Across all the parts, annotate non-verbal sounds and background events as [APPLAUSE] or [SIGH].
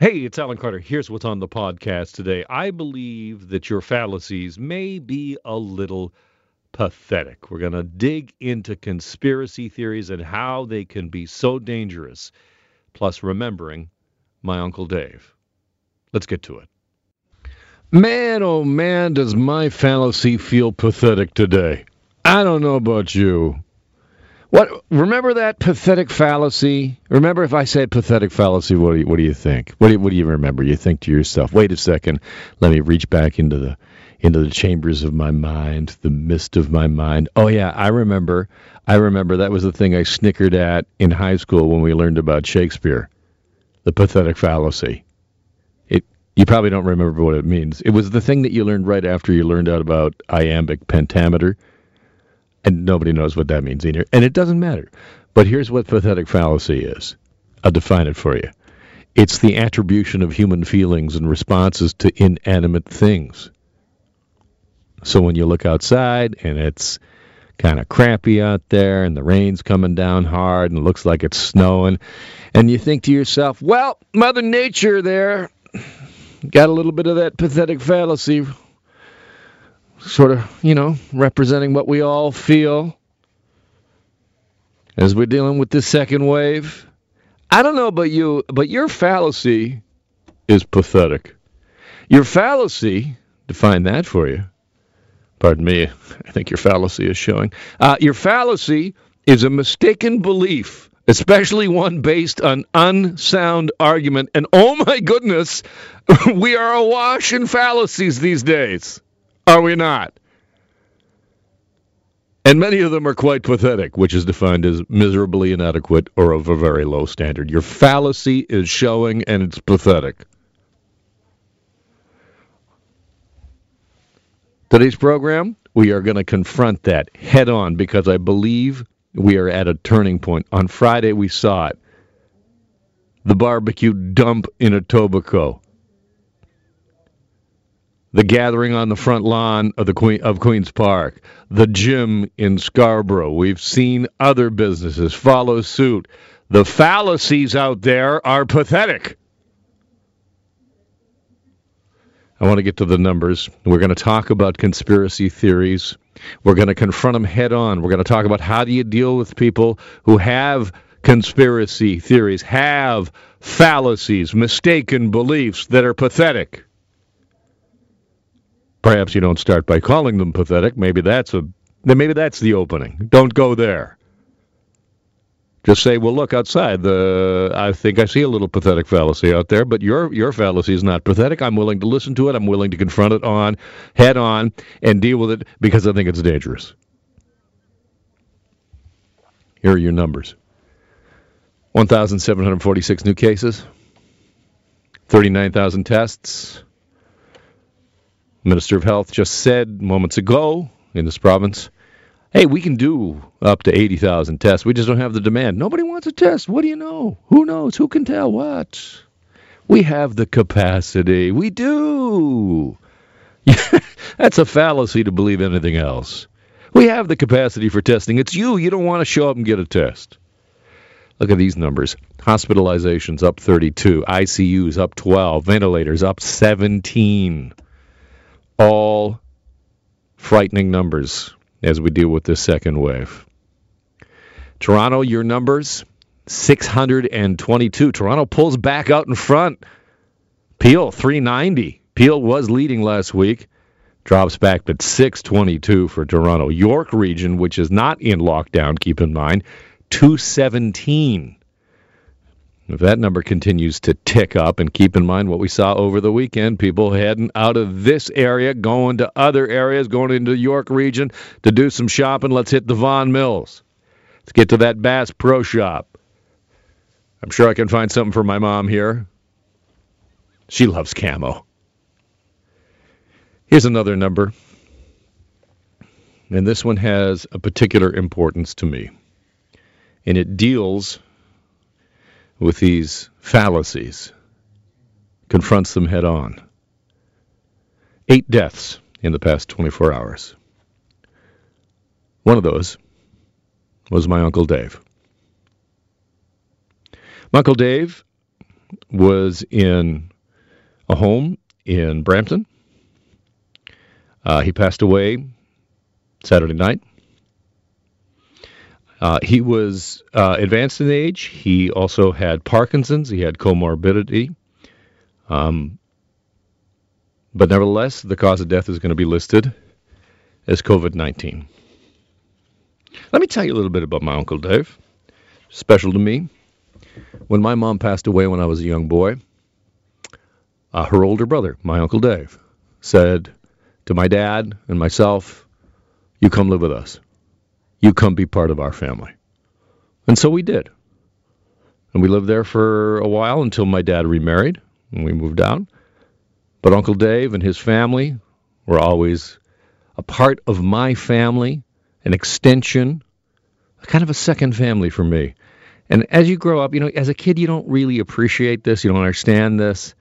Hey, it's Alan Carter. Here's what's on the podcast today. I believe that your fallacies may be a little pathetic. We're going to dig into conspiracy theories and how they can be so dangerous, plus remembering my Uncle Dave. Let's get to it. Man, oh man, does my fallacy feel pathetic today. I don't know about you. What? Remember that pathetic fallacy? Remember if I said pathetic fallacy, what do you, what do you think? What do you, what do you remember? You think to yourself, "Wait a second, let me reach back into the into the chambers of my mind, the mist of my mind." Oh yeah, I remember. I remember that was the thing I snickered at in high school when we learned about Shakespeare. The pathetic fallacy. It you probably don't remember what it means. It was the thing that you learned right after you learned out about iambic pentameter and nobody knows what that means either. And it doesn't matter. But here's what pathetic fallacy is. I'll define it for you. It's the attribution of human feelings and responses to inanimate things. So when you look outside and it's kind of crappy out there and the rain's coming down hard and it looks like it's snowing, and you think to yourself, well, Mother Nature there got a little bit of that pathetic fallacy sort of, you know, representing what we all feel as we're dealing with this second wave. I don't know about you, but your fallacy is pathetic. Your fallacy, define that for you. Pardon me, [LAUGHS] I think your fallacy is showing. Uh, your fallacy is a mistaken belief, especially one based on unsound argument. And oh my goodness, [LAUGHS] we are awash in fallacies these days. Are we not? And many of them are quite pathetic, which is defined as miserably inadequate or of a very low standard. Your fallacy is showing and it's pathetic. Today's program, we are going to confront that head on because I believe we are at a turning point. On Friday, we saw it the barbecue dump in Etobicoke the gathering on the front lawn of the Queen of Queens Park, the gym in Scarborough. We've seen other businesses follow suit. The fallacies out there are pathetic. I want to get to the numbers. We're going to talk about conspiracy theories. We're going to confront them head on. We're going to talk about how do you deal with people who have conspiracy theories, have fallacies, mistaken beliefs that are pathetic. Perhaps you don't start by calling them pathetic. Maybe that's a maybe that's the opening. Don't go there. Just say, well, look outside. The I think I see a little pathetic fallacy out there, but your your fallacy is not pathetic. I'm willing to listen to it. I'm willing to confront it on head on and deal with it because I think it's dangerous. Here are your numbers. 1,746 new cases, 39,000 tests, Minister of Health just said moments ago in this province, hey, we can do up to 80,000 tests. We just don't have the demand. Nobody wants a test. What do you know? Who knows? Who can tell what? We have the capacity. We do. [LAUGHS] That's a fallacy to believe anything else. We have the capacity for testing. It's you. You don't want to show up and get a test. Look at these numbers. Hospitalizations up 32, ICUs up 12, ventilators up 17 all frightening numbers as we deal with this second wave. Toronto, your numbers 622. Toronto pulls back out in front. Peel 390. Peel was leading last week. Drops back to 622 for Toronto. York region, which is not in lockdown, keep in mind, 217. If that number continues to tick up, and keep in mind what we saw over the weekend, people heading out of this area, going to other areas, going into the York region to do some shopping. Let's hit the Vaughan Mills. Let's get to that Bass Pro Shop. I'm sure I can find something for my mom here. She loves camo. Here's another number. And this one has a particular importance to me. And it deals with these fallacies, confronts them head on. Eight deaths in the past 24 hours. One of those was my Uncle Dave. My Uncle Dave was in a home in Brampton. Uh, he passed away Saturday night. Uh, he was uh, advanced in age. He also had Parkinson's. He had comorbidity. Um, but nevertheless, the cause of death is going to be listed as COVID 19. Let me tell you a little bit about my Uncle Dave. Special to me. When my mom passed away when I was a young boy, uh, her older brother, my Uncle Dave, said to my dad and myself, You come live with us. You come be part of our family. And so we did. And we lived there for a while until my dad remarried and we moved out. But Uncle Dave and his family were always a part of my family, an extension, kind of a second family for me. And as you grow up, you know, as a kid, you don't really appreciate this. You don't understand this.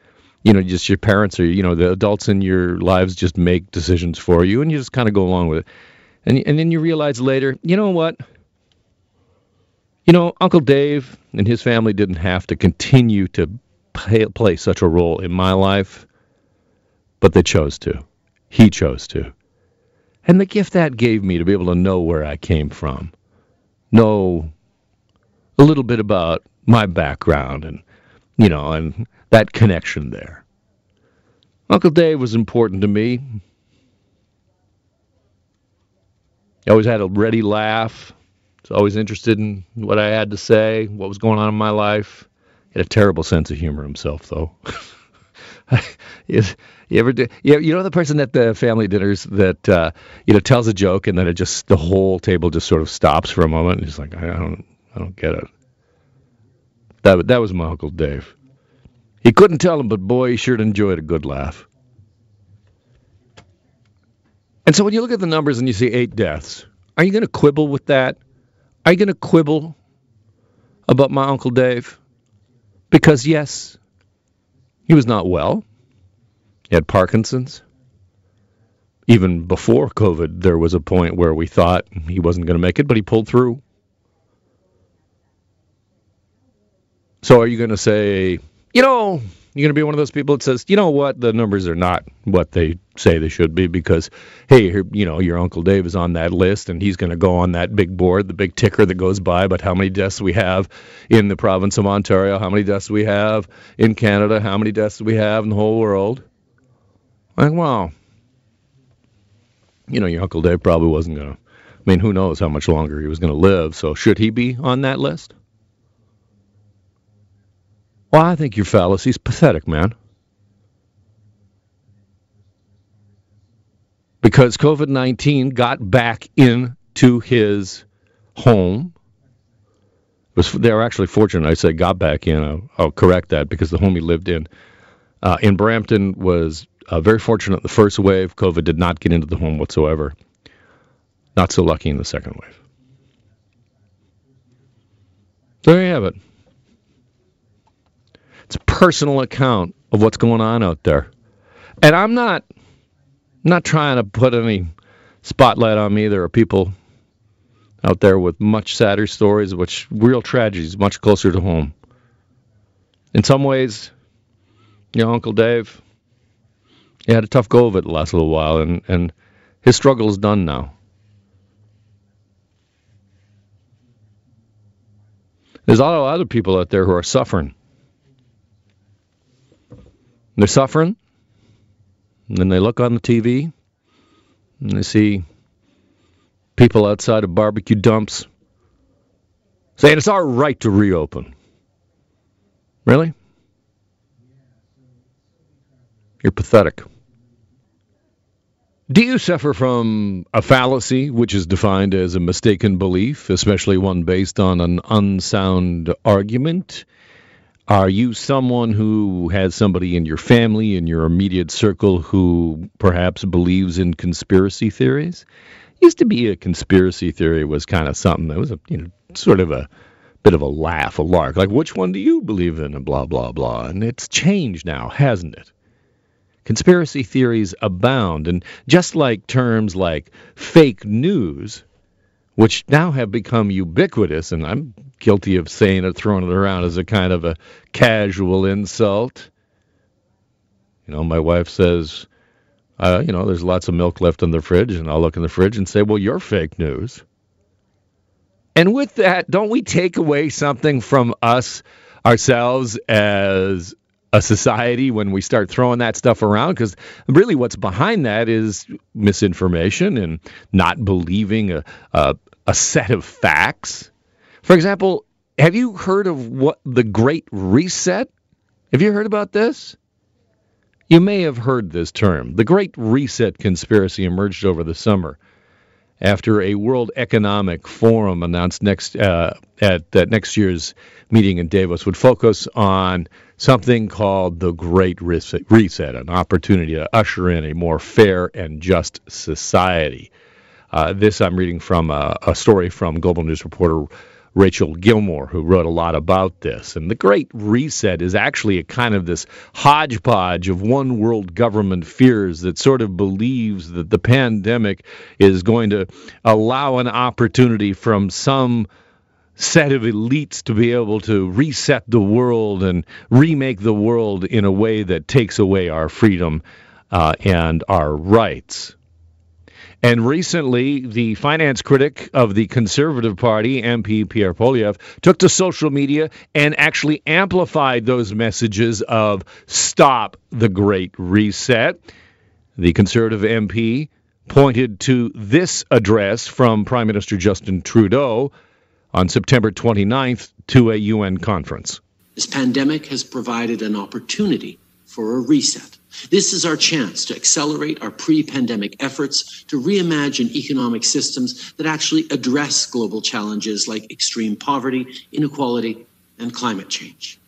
You know, just your parents or, you know, the adults in your lives just make decisions for you and you just kind of go along with it. And, and then you realize later, you know what? You know, Uncle Dave and his family didn't have to continue to play, play such a role in my life but they chose to. He chose to. And the gift that gave me to be able to know where I came from, know a little bit about my background and, you know, and that connection there. Uncle Dave was important to me. He always had a ready laugh. Was always interested in what I had to say, what was going on in my life. He had a terrible sense of humor himself, though. [LAUGHS] you, ever do? You know the person at the family dinners that uh, you know tells a joke and then it just the whole table just sort of stops for a moment. And he's like, I don't, I don't get it. That that was my uncle Dave. He couldn't tell him, but boy, he sure enjoyed a good laugh. And so when you look at the numbers and you see eight deaths, are you going to quibble with that? Are you going to quibble about my Uncle Dave? Because, yes, he was not well. He had Parkinson's. Even before COVID, there was a point where we thought he wasn't going to make it, but he pulled through. So are you going to say, you know, you're going to be one of those people that says, you know what, the numbers are not what they say they should be because, hey, you know, your Uncle Dave is on that list and he's going to go on that big board, the big ticker that goes by about how many deaths we have in the province of Ontario, how many deaths we have in Canada, how many deaths we have in the whole world. Like, well, you know, your Uncle Dave probably wasn't going to, I mean, who knows how much longer he was going to live, so should he be on that list? Well, I think your fallacy's pathetic, man. Because COVID 19 got back into his home. Was, they were actually fortunate. I said got back in. I'll, I'll correct that because the home he lived in uh, in Brampton was uh, very fortunate. The first wave, COVID did not get into the home whatsoever. Not so lucky in the second wave. There you have it. Personal account of what's going on out there. And I'm not not trying to put any spotlight on me. There are people out there with much sadder stories, which real tragedies, much closer to home. In some ways, you know, Uncle Dave, he had a tough go of it the last little while, and, and his struggle is done now. There's a lot of other people out there who are suffering. They're suffering. And then they look on the TV and they see people outside of barbecue dumps saying it's our right to reopen. Really? You're pathetic. Do you suffer from a fallacy, which is defined as a mistaken belief, especially one based on an unsound argument? Are you someone who has somebody in your family, in your immediate circle, who perhaps believes in conspiracy theories? Used to be a conspiracy theory was kind of something that was a you know sort of a bit of a laugh, a lark, like which one do you believe in, and blah blah blah. And it's changed now, hasn't it? Conspiracy theories abound, and just like terms like fake news, which now have become ubiquitous, and I'm guilty of saying it, throwing it around as a kind of a casual insult. You know, my wife says, uh, you know, there's lots of milk left in the fridge, and I'll look in the fridge and say, well, you're fake news. And with that, don't we take away something from us ourselves as a society when we start throwing that stuff around because really what's behind that is misinformation and not believing a, a, a, set of facts. For example, have you heard of what the Great Reset? Have you heard about this? You may have heard this term. The Great Reset conspiracy emerged over the summer after a World Economic Forum announced next uh, at uh, next year's meeting in Davos would focus on something called the Great Reset, an opportunity to usher in a more fair and just society. Uh, this I'm reading from a, a, story from Global News reporter Rachel Gilmore, who wrote a lot about this. And the Great Reset is actually a kind of this hodgepodge of one world government fears that sort of believes that the pandemic is going to allow an opportunity from some set of elites to be able to reset the world and remake the world in a way that takes away our freedom uh, and our rights. And recently, the finance critic of the Conservative Party, MP Pierre Poilievre, took to social media and actually amplified those messages of stop the Great Reset. The Conservative MP pointed to this address from Prime Minister Justin Trudeau on September 29th to a UN conference. This pandemic has provided an opportunity for a reset. This is our chance to accelerate our pre pandemic efforts to reimagine economic systems that actually address global challenges like extreme poverty, inequality, and climate change.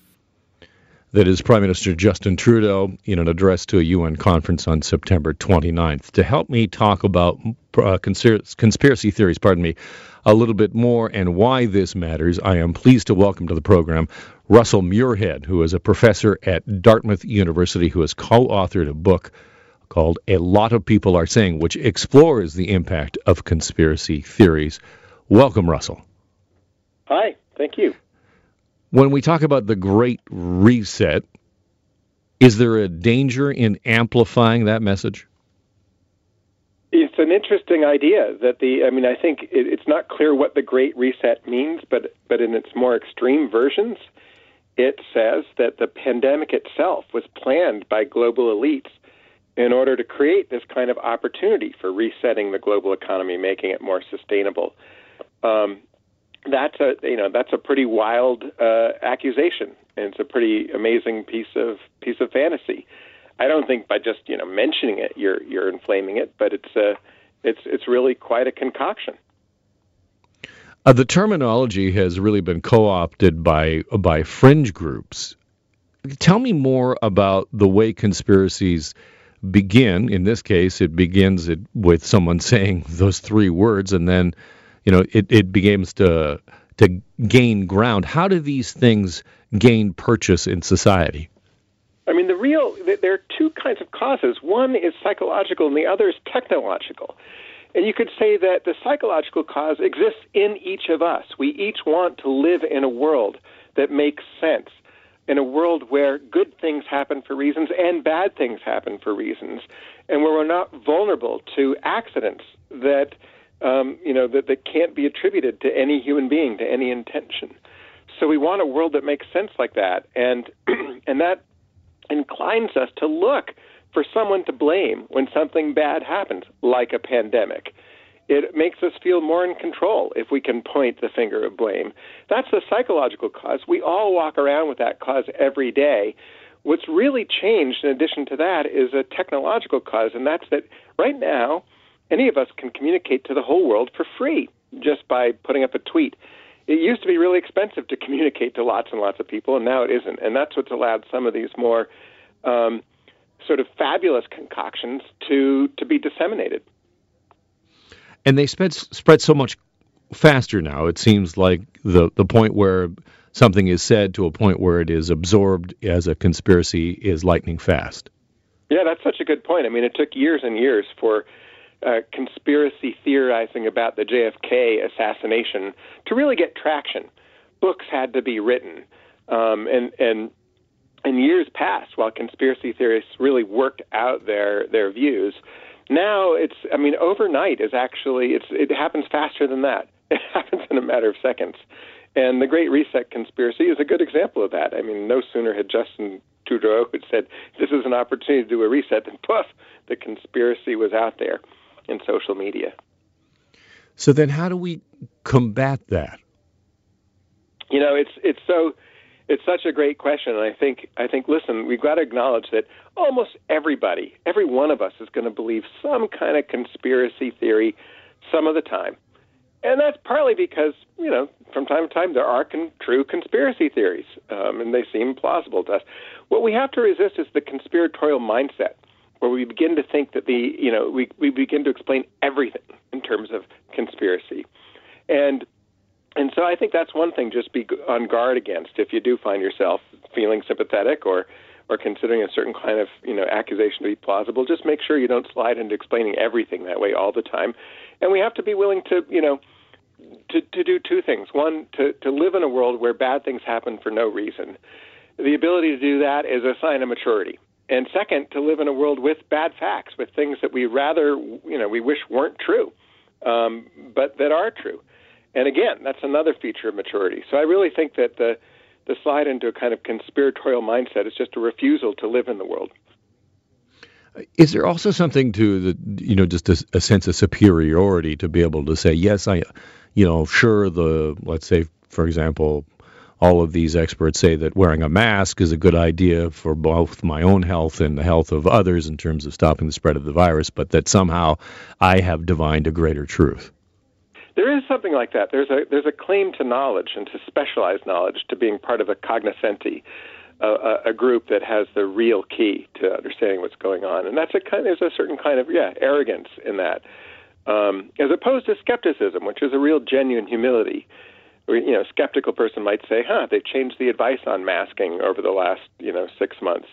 That is Prime Minister Justin Trudeau in an address to a UN conference on September 29th. To help me talk about uh, conspiracy theories, pardon me, a little bit more and why this matters, I am pleased to welcome to the program Russell Muirhead, who is a professor at Dartmouth University, who has co authored a book called A Lot of People Are Saying, which explores the impact of conspiracy theories. Welcome, Russell. Hi, thank you. When we talk about the Great Reset, is there a danger in amplifying that message? It's an interesting idea that the. I mean, I think it, it's not clear what the Great Reset means, but but in its more extreme versions, it says that the pandemic itself was planned by global elites in order to create this kind of opportunity for resetting the global economy, making it more sustainable. Um, that's a you know that's a pretty wild uh, accusation, and it's a pretty amazing piece of piece of fantasy. I don't think by just you know mentioning it you're you're inflaming it, but it's a uh, it's it's really quite a concoction. Uh, the terminology has really been co-opted by by fringe groups. Tell me more about the way conspiracies begin. In this case, it begins it, with someone [LAUGHS] saying those three words, and then, you know, it, it begins to to gain ground. How do these things gain purchase in society? I mean, the real there are two kinds of causes. One is psychological, and the other is technological. And you could say that the psychological cause exists in each of us. We each want to live in a world that makes sense, in a world where good things happen for reasons and bad things happen for reasons, and where we're not vulnerable to accidents that um, you know that, that can't be attributed to any human being, to any intention. So we want a world that makes sense like that, and [CLEARS THROAT] and that inclines us to look for someone to blame when something bad happens, like a pandemic. It makes us feel more in control if we can point the finger of blame. That's the psychological cause. We all walk around with that cause every day. What's really changed, in addition to that, is a technological cause, and that's that right now, any of us can communicate to the whole world for free just by putting up a tweet. It used to be really expensive to communicate to lots and lots of people, and now it isn't. And that's what's allowed some of these more um, sort of fabulous concoctions to to be disseminated. And they spread spread so much faster now. It seems like the the point where something is said to a point where it is absorbed as a conspiracy is lightning fast. Yeah, that's such a good point. I mean, it took years and years for uh, conspiracy theorizing about the JFK assassination to really get traction. books had to be written, um, and and in years past, while conspiracy theorists really worked out their their views, now it's I mean overnight is actually it's it happens faster than that. [LAUGHS] It happens in a matter of seconds. And the Great Reset conspiracy is a good example of that. I mean, no sooner had Justin Trudeau had [LAUGHS] said this is an opportunity to do a reset [LAUGHS] than poof, the conspiracy was out there in social media. So then, how do we combat that? You know, it's it's so it's such a great question, and I think I think listen, we've got to acknowledge that almost everybody, every one of us, is going to believe some kind of conspiracy theory some of the time, and that's partly because you know from time to time there are con- true conspiracy theories, um, and they seem plausible to us. What we have to resist is the conspiratorial mindset, where we begin to think that the you know we we begin to explain everything in terms of conspiracy, and and so I think that's one thing just be on guard against if you do find yourself feeling sympathetic or or considering a certain kind of you know accusation to be plausible. Just make sure you don't slide into explaining everything that way all the time. And we have to be willing to you know to to do two things. One, to to live in a world where bad things happen for no reason. The ability to do that is a sign of maturity. And second, to live in a world with bad facts, with things that we rather you know we wish weren't true, um, but that are true. And again, that's another feature of maturity. So I really think that the the slide into a kind of conspiratorial mindset is just a refusal to live in the world. Is there also something to the you know just a, a sense of superiority to be able to say yes I you know sure the let's say for example all of these experts say that wearing a mask is a good idea for both my own health and the health of others in terms of stopping the spread of the virus, but that somehow I have divined a greater truth. There is something like that. There's a there's a claim to knowledge and to specialized knowledge to being part of a cognoscenti, a, a group that has the real key to understanding what's going on, and that's a kind. There's a certain kind of yeah arrogance in that, um, as opposed to skepticism, which is a real genuine humility. You know, a skeptical person might say, "Huh, they've changed the advice on masking over the last you know six months."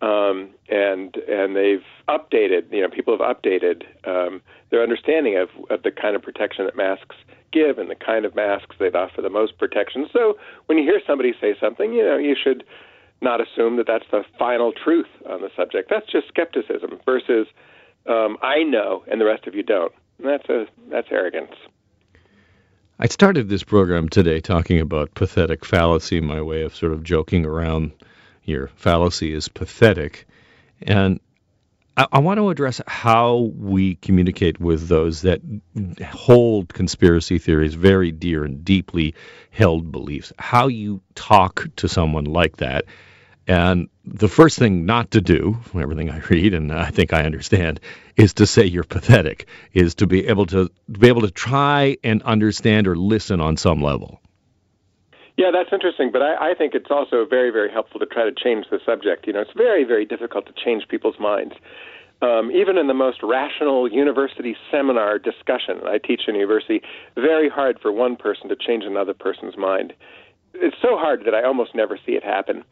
Um, and and they've updated. You know, people have updated um, their understanding of, of the kind of protection that masks give and the kind of masks that offer the most protection. So when you hear somebody say something, you know, you should not assume that that's the final truth on the subject. That's just skepticism versus um, I know and the rest of you don't. And that's a that's arrogance. I started this program today talking about pathetic fallacy, my way of sort of joking around your fallacy is pathetic. And I, I want to address how we communicate with those that hold conspiracy theories very dear and deeply held beliefs. How you talk to someone like that. And the first thing not to do, from everything I read and I think I understand, is to say you're pathetic, is to be able to, to be able to try and understand or listen on some level. Yeah, that's interesting, but I, I think it's also very, very helpful to try to change the subject. You know, it's very, very difficult to change people's minds. Um, even in the most rational university seminar discussion, I teach in university, very hard for one person to change another person's mind. It's so hard that I almost never see it happen.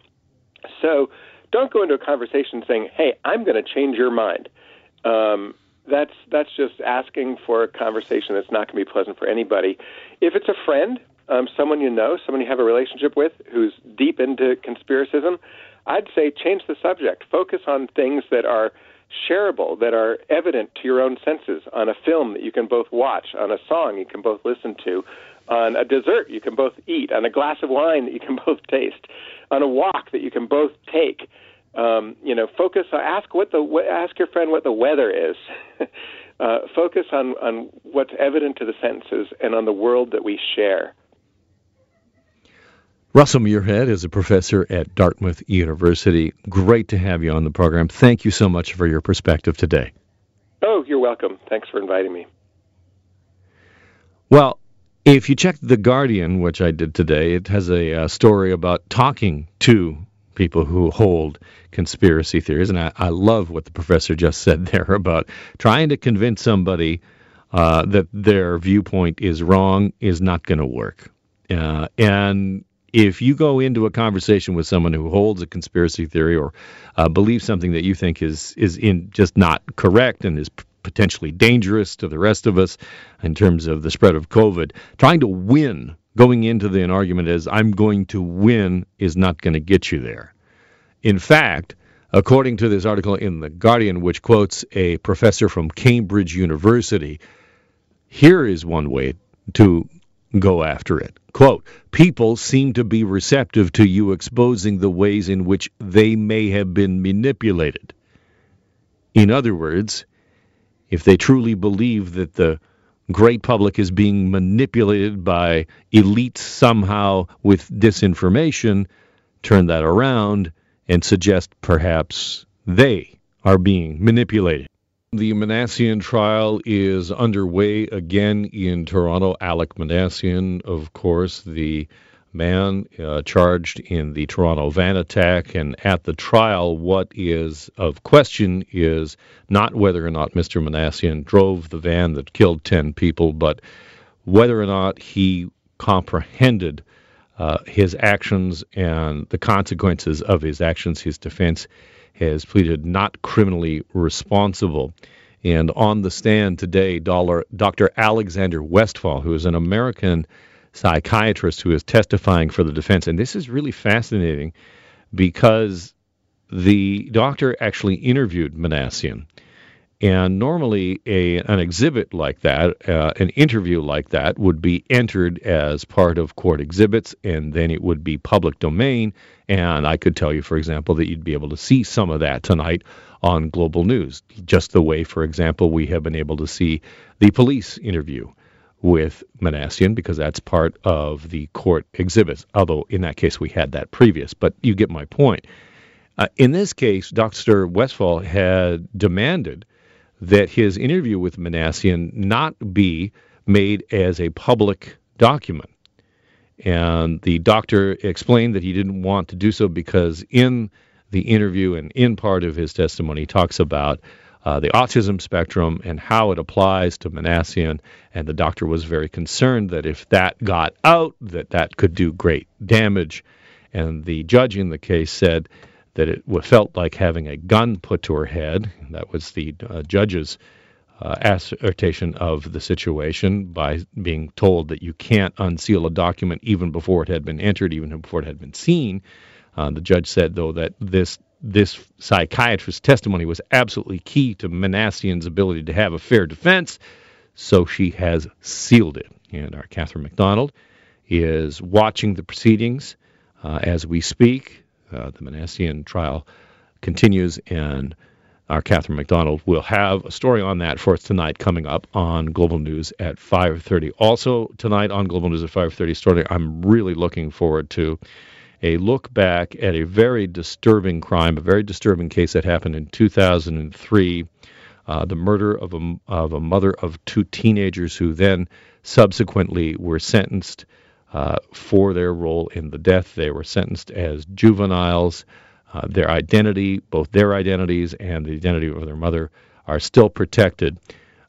So don't go into a conversation saying, "Hey, I'm going to change your mind." Um, that's that's just asking for a conversation that's not going to be pleasant for anybody. If it's a friend, um, someone you know, someone you have a relationship with who's deep into conspiracism, I'd say change the subject. Focus on things that are shareable, that are evident to your own senses, on a film that you can both watch, on a song you can both listen to, on a dessert you can both eat, on a glass of wine that you can [LAUGHS] both taste, on a walk that you can both take. Um, you know, focus. Ask what the ask your friend what the weather is. [LAUGHS] uh, focus on on what's evident to the senses and on the world that we share. Russell Muirhead is a professor at Dartmouth University. Great to have you on the program. Thank you so much for your perspective today. Oh, you're welcome. Thanks for inviting me. Well, if you check The Guardian, which I did today, it has a, uh, story about talking to people who hold conspiracy theories. And I, I, love what the professor just said [LAUGHS] there about trying to convince somebody uh, that their viewpoint is wrong is not going to work. Uh, and if you go into a conversation with someone who holds a conspiracy theory or uh, believes something that you think is is in just not correct and is p- potentially dangerous to the rest of us in terms of the spread of COVID, trying to win going into the an argument as I'm going to win is not going to get you there. In fact, according to this article in The Guardian, which quotes a professor from Cambridge University, here is one way to go after it. Quote, people seem to be receptive to you exposing the ways in which they may have been manipulated. In other words, if they truly believe that the great public is being manipulated by elites somehow with disinformation, turn that around and suggest perhaps they are being manipulated. The Minassian trial is underway again in Toronto. Alek Minassian, of course, the man uh, charged in the Toronto van attack. And at the trial, what is of question is not whether or not Mr. Minassian drove the van that killed 10 people, but whether or not he comprehended uh, his actions and the consequences of his actions. His defense has pleaded not criminally responsible. And on the stand today, Dr. Alexander Westphal, who is an American psychiatrist who is testifying for the defense. And this is really fascinating because the doctor actually interviewed Minassian. And normally, a an exhibit like that, uh, an interview like that, would be entered as part of court exhibits, and then it would be public domain. And I could tell you, for example, that you'd be able to see some of that tonight on Global News, just the way, for example, we have been able to see the police interview with Minassian because that's part of the court exhibits. Although in that case we had that previous, but you get my point. Uh, in this case, Dr. Westphal had demanded that his interview with Minassian not be made as a public document. And the doctor explained that he didn't want to do so because in the interview and in part of his testimony, he talks about uh, the autism spectrum and how it applies to Minassian. And the doctor was very concerned that if that got out, that that could do great damage. And the judge in the case said that it felt like having a gun put to her head. That was the uh, judge's uh, assertion of the situation by being told that you can't unseal a document even before it had been entered, even before it had been seen. Uh, the judge said, though, that this this psychiatrist's testimony was absolutely key to Minassian's ability to have a fair defense, so she has sealed it. And our Catherine McDonald is watching the proceedings uh, as we speak. Uh, the Minassian trial continues, and our Catherine McDonald will have a story on that for us tonight coming up on Global News at 5:30. Also tonight on Global News at 5:30 story I'm really looking forward to a look back at a very disturbing crime, a very disturbing case that happened in 2003. Uh, the murder of a, of a mother of two teenagers who then subsequently were sentenced uh, for their role in the death. They were sentenced as juveniles. Uh, their identity, both their identities and the identity of their mother, are still protected.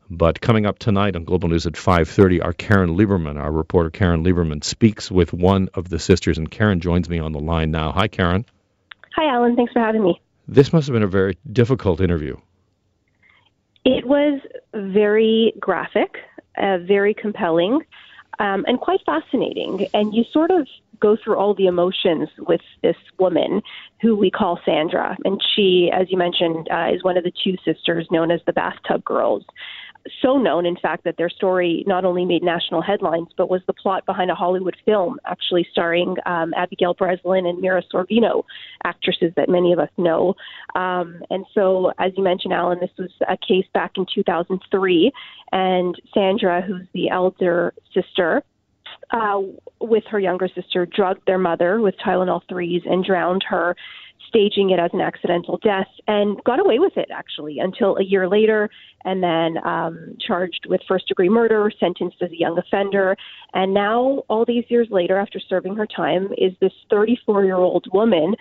But coming up tonight on Global News at 5:30, our Caryn Lieberman, our reporter Caryn Lieberman, speaks with one of the sisters, and Caryn joins me on the line now. Hi, Caryn. Hi, Alan. Thanks for having me. This must have been a very difficult interview. It was very graphic, uh, very compelling, um, and quite fascinating. And you sort of go through all the emotions with this woman who we call Sandra. And she, as you mentioned, uh, is one of the two sisters known as the Bathtub Girls so known, in fact, that their story not only made national headlines, but was the plot behind a Hollywood film, actually starring um, Abigail Breslin and Mira Sorvino, actresses that many of us know. Um, and so, as you mentioned, Alan, this was a case back in 2003, and Sandra, who's the elder sister, uh, with her younger sister, drugged their mother with Tylenol 3s and drowned her staging it as an accidental death and got away with it actually until a year later and then um, charged with first degree murder, sentenced as a young offender. And now, all these years later, after serving her time, is this 34 year old woman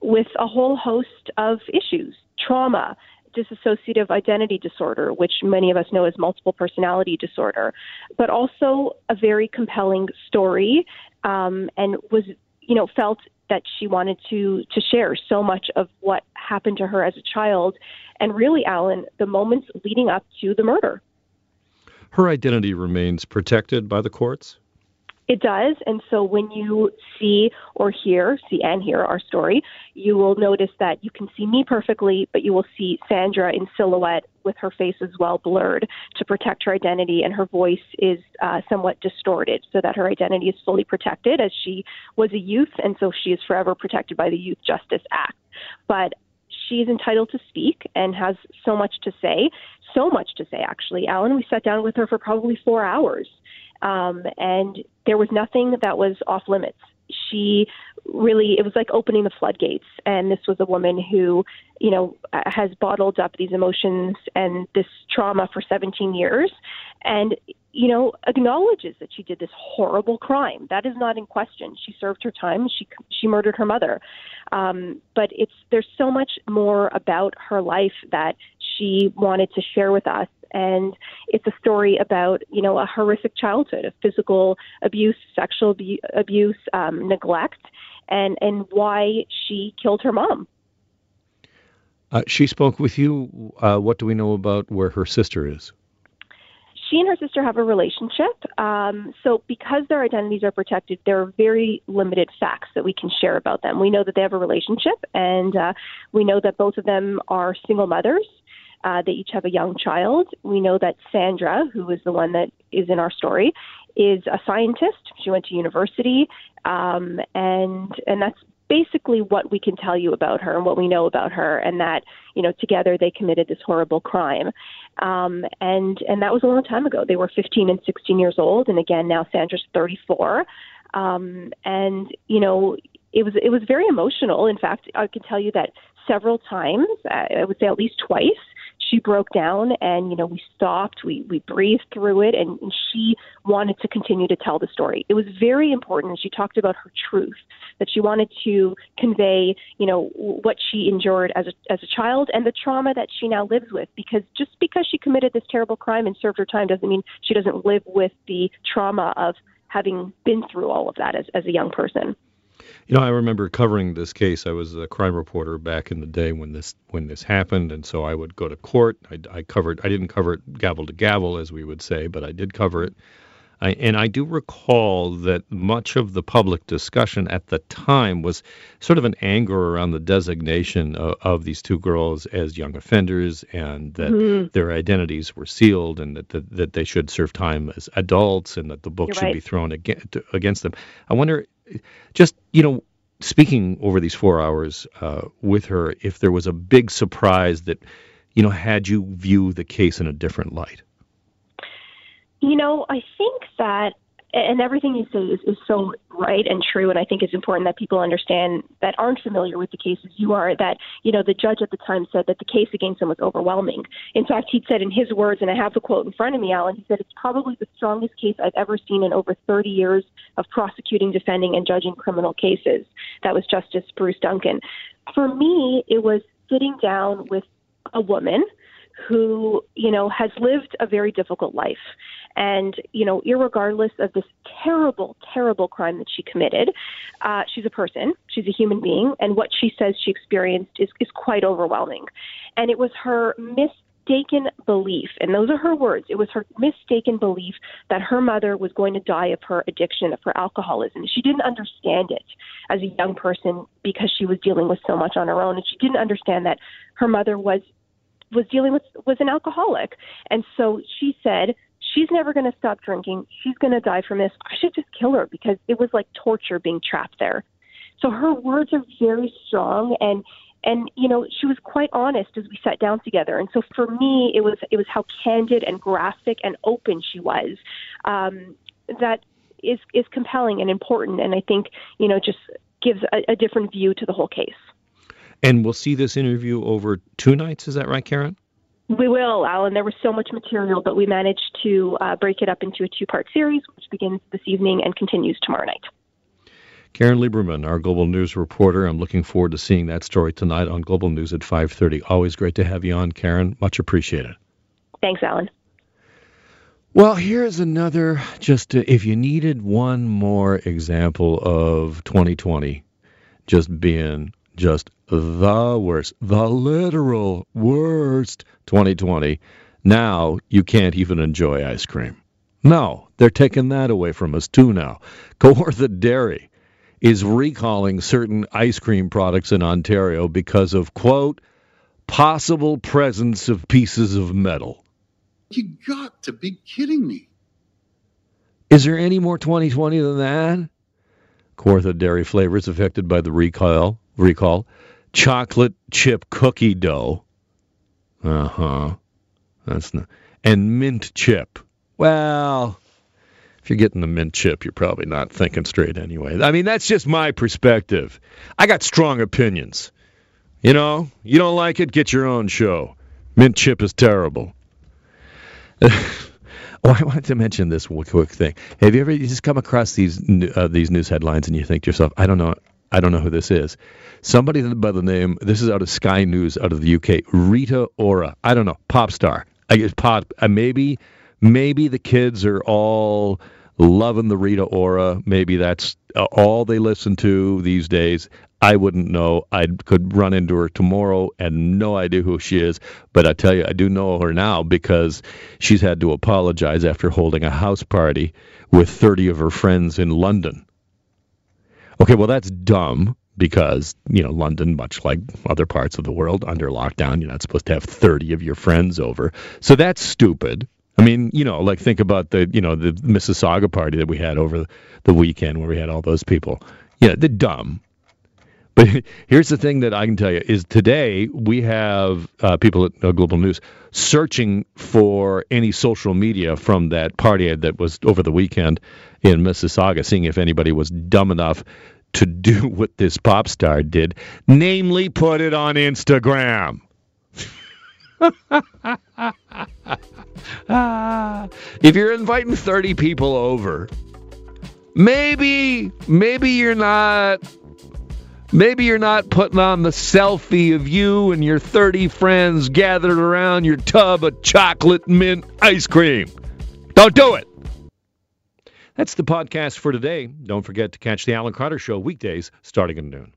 with a whole host of issues trauma, dissociative identity disorder, which many of us know as multiple personality disorder, but also a very compelling story um, and was, you know, felt that she wanted to to share so much of what happened to her as a child and really Alan the moments leading up to the murder. Her identity remains protected by the courts? It does. And so when you see or hear, see and hear our story, you will notice that you can see me perfectly, but you will see Sandra in silhouette with her face as well blurred to protect her identity, and her voice is uh, somewhat distorted so that her identity is fully protected as she was a youth, and so she is forever protected by the Youth Justice Act. But she is entitled to speak and has so much to say, so much to say, actually. Alan, we sat down with her for probably four hours um, and there was nothing that was off limits. She really, it was like opening the floodgates. And this was a woman who, you know, has bottled up these emotions and this trauma for 17 years. And you know, acknowledges that she did this horrible crime. That is not in question. She served her time. She she murdered her mother. Um, but it's there's so much more about her life that she wanted to share with us and it's a story about you know a horrific childhood of physical abuse, sexual abu- abuse, um, neglect, and and why she killed her mom. Uh, she spoke with you. Uh, what do we know about where her sister is? She and her sister have a relationship. Um, so, because their identities are protected, there are very limited facts that we can share about them. We know that they have a relationship, and uh, we know that both of them are single mothers. Uh, they each have a young child. We know that Sandra, who is the one that is in our story, is a scientist. She went to university, um, and and that's basically what we can tell you about her and what we know about her, and that you know together they committed this horrible crime, um, and and that was a long time ago. They were 15 and 16 years old, and again now Sandra's 34, um, and you know it was it was very emotional. In fact, I can tell you that several times, I would say at least twice, she broke down and you know we stopped we we breathed through it and, and she wanted to continue to tell the story. It was very important she talked about her truth that she wanted to convey you know what she endured as a as a child and the trauma that she now lives with because just because she committed this terrible crime and served her time doesn't mean she doesn't live with the trauma of having been through all of that as as a young person you know, I remember covering this case. I was a crime reporter back in the day when this when this happened, and so I would go to court. I, I covered. I didn't cover it gavel to gavel, as we would say, but I did cover it. I, and I do recall that much of the public discussion at the time was sort of an anger around the designation of, of these two girls as young offenders, and that mm-hmm. their identities were sealed, and that, that that they should serve time as adults, and that the book You're should right. be thrown against, against them. I wonder just you know speaking over these four hours uh, with her if there was a big surprise that you know had you view the case in a different light? You know i think that and everything you say is, is so right and true and i think it's important that people understand that aren't familiar with the cases. You are that you know the judge at the time said that the case against him was overwhelming. In fact he said in his words and i have the quote in front of me alan he said it's probably the strongest case i've ever seen in over 30 years of prosecuting defending and judging criminal cases. That was justice bruce duncan. For me it was sitting down with a woman who, you know, has lived a very difficult life. And, you know, regardless of this terrible, terrible crime that she committed, uh, she's a person, she's a human being, and what she says she experienced is, is quite overwhelming. And it was her mistaken belief, and those are her words, it was her mistaken belief that her mother was going to die of her addiction, of her alcoholism. She didn't understand it as a young person because she was dealing with so much on her own, and she didn't understand that her mother was was dealing with was an alcoholic, and so she said she's never going to stop drinking. She's going to die from this. I should just kill her because it was like torture being trapped there. So her words are very strong and and you know she was quite honest as we sat down together and so for me it was it was how candid and graphic and open she was um, that is is compelling and important and I think you know just gives a, a different view to the whole case. And we'll see this interview over two nights. Is that right, Caryn? We will, Alan. There was so much material, but we managed to uh, break it up into a two part series, which begins this evening and continues tomorrow night. Caryn Lieberman, our Global News reporter. I'm looking forward to seeing that story tonight on Global News at 5:30. Always great to have you on, Caryn. Much appreciated. Thanks, Alan. Well, here's another just to, if you needed one more example of 2020 just being just the worst, the literal worst 2020. Now you can't even enjoy ice cream. No, they're taking that away from us too now. Kawartha Dairy is recalling certain ice cream products in Ontario because of, quote, possible presence of pieces of metal. You got to be kidding me. Is there any more 2020 than that? Kawartha Dairy flavors affected by the recall. Recall. Chocolate chip cookie dough. Uh huh. That's not. And mint chip. Well, if you're getting the mint chip, you're probably not thinking straight anyway. I mean, that's just my perspective. I got strong opinions. You know, you don't like it, get your own show. Mint chip is terrible. [LAUGHS] Oh, I wanted to mention this quick thing. Have you ever you just come across these uh, these news headlines and you think to yourself, I don't know, I don't know who this is. Somebody by the name, this is out of Sky News out of the UK, Rita Ora. I don't know, pop star. I guess pop. Uh, maybe, maybe the kids are all loving the Rita Ora. Maybe that's uh, all they listen to these days. I wouldn't know. I could run into her tomorrow and no idea who she is. But I tell you, I do know her now because she's had to apologize after holding a house party with 30 of her friends in London. Okay, well, that's dumb because, you know, London, much like other parts of the world under lockdown, you're not supposed to have 30 of your friends over. So that's stupid. I mean, you know, like think about the, you know, the Mississauga party that we had over the weekend where we had all those people. Yeah, they're dumb. But [LAUGHS] here's the thing that I can tell you is today we have uh, people at uh, Global News searching for any social media from that party that was over the weekend in Mississauga, seeing if anybody was dumb enough to [LAUGHS] do what this pop star did, namely put it on Instagram. [LAUGHS] if you're inviting 30 people over, maybe maybe you're not Maybe you're not putting on the selfie of you and your 30 friends gathered around your tub of chocolate mint ice cream. Don't do it. That's the podcast for today. Don't forget to catch the Alan Carter Show weekdays starting at noon.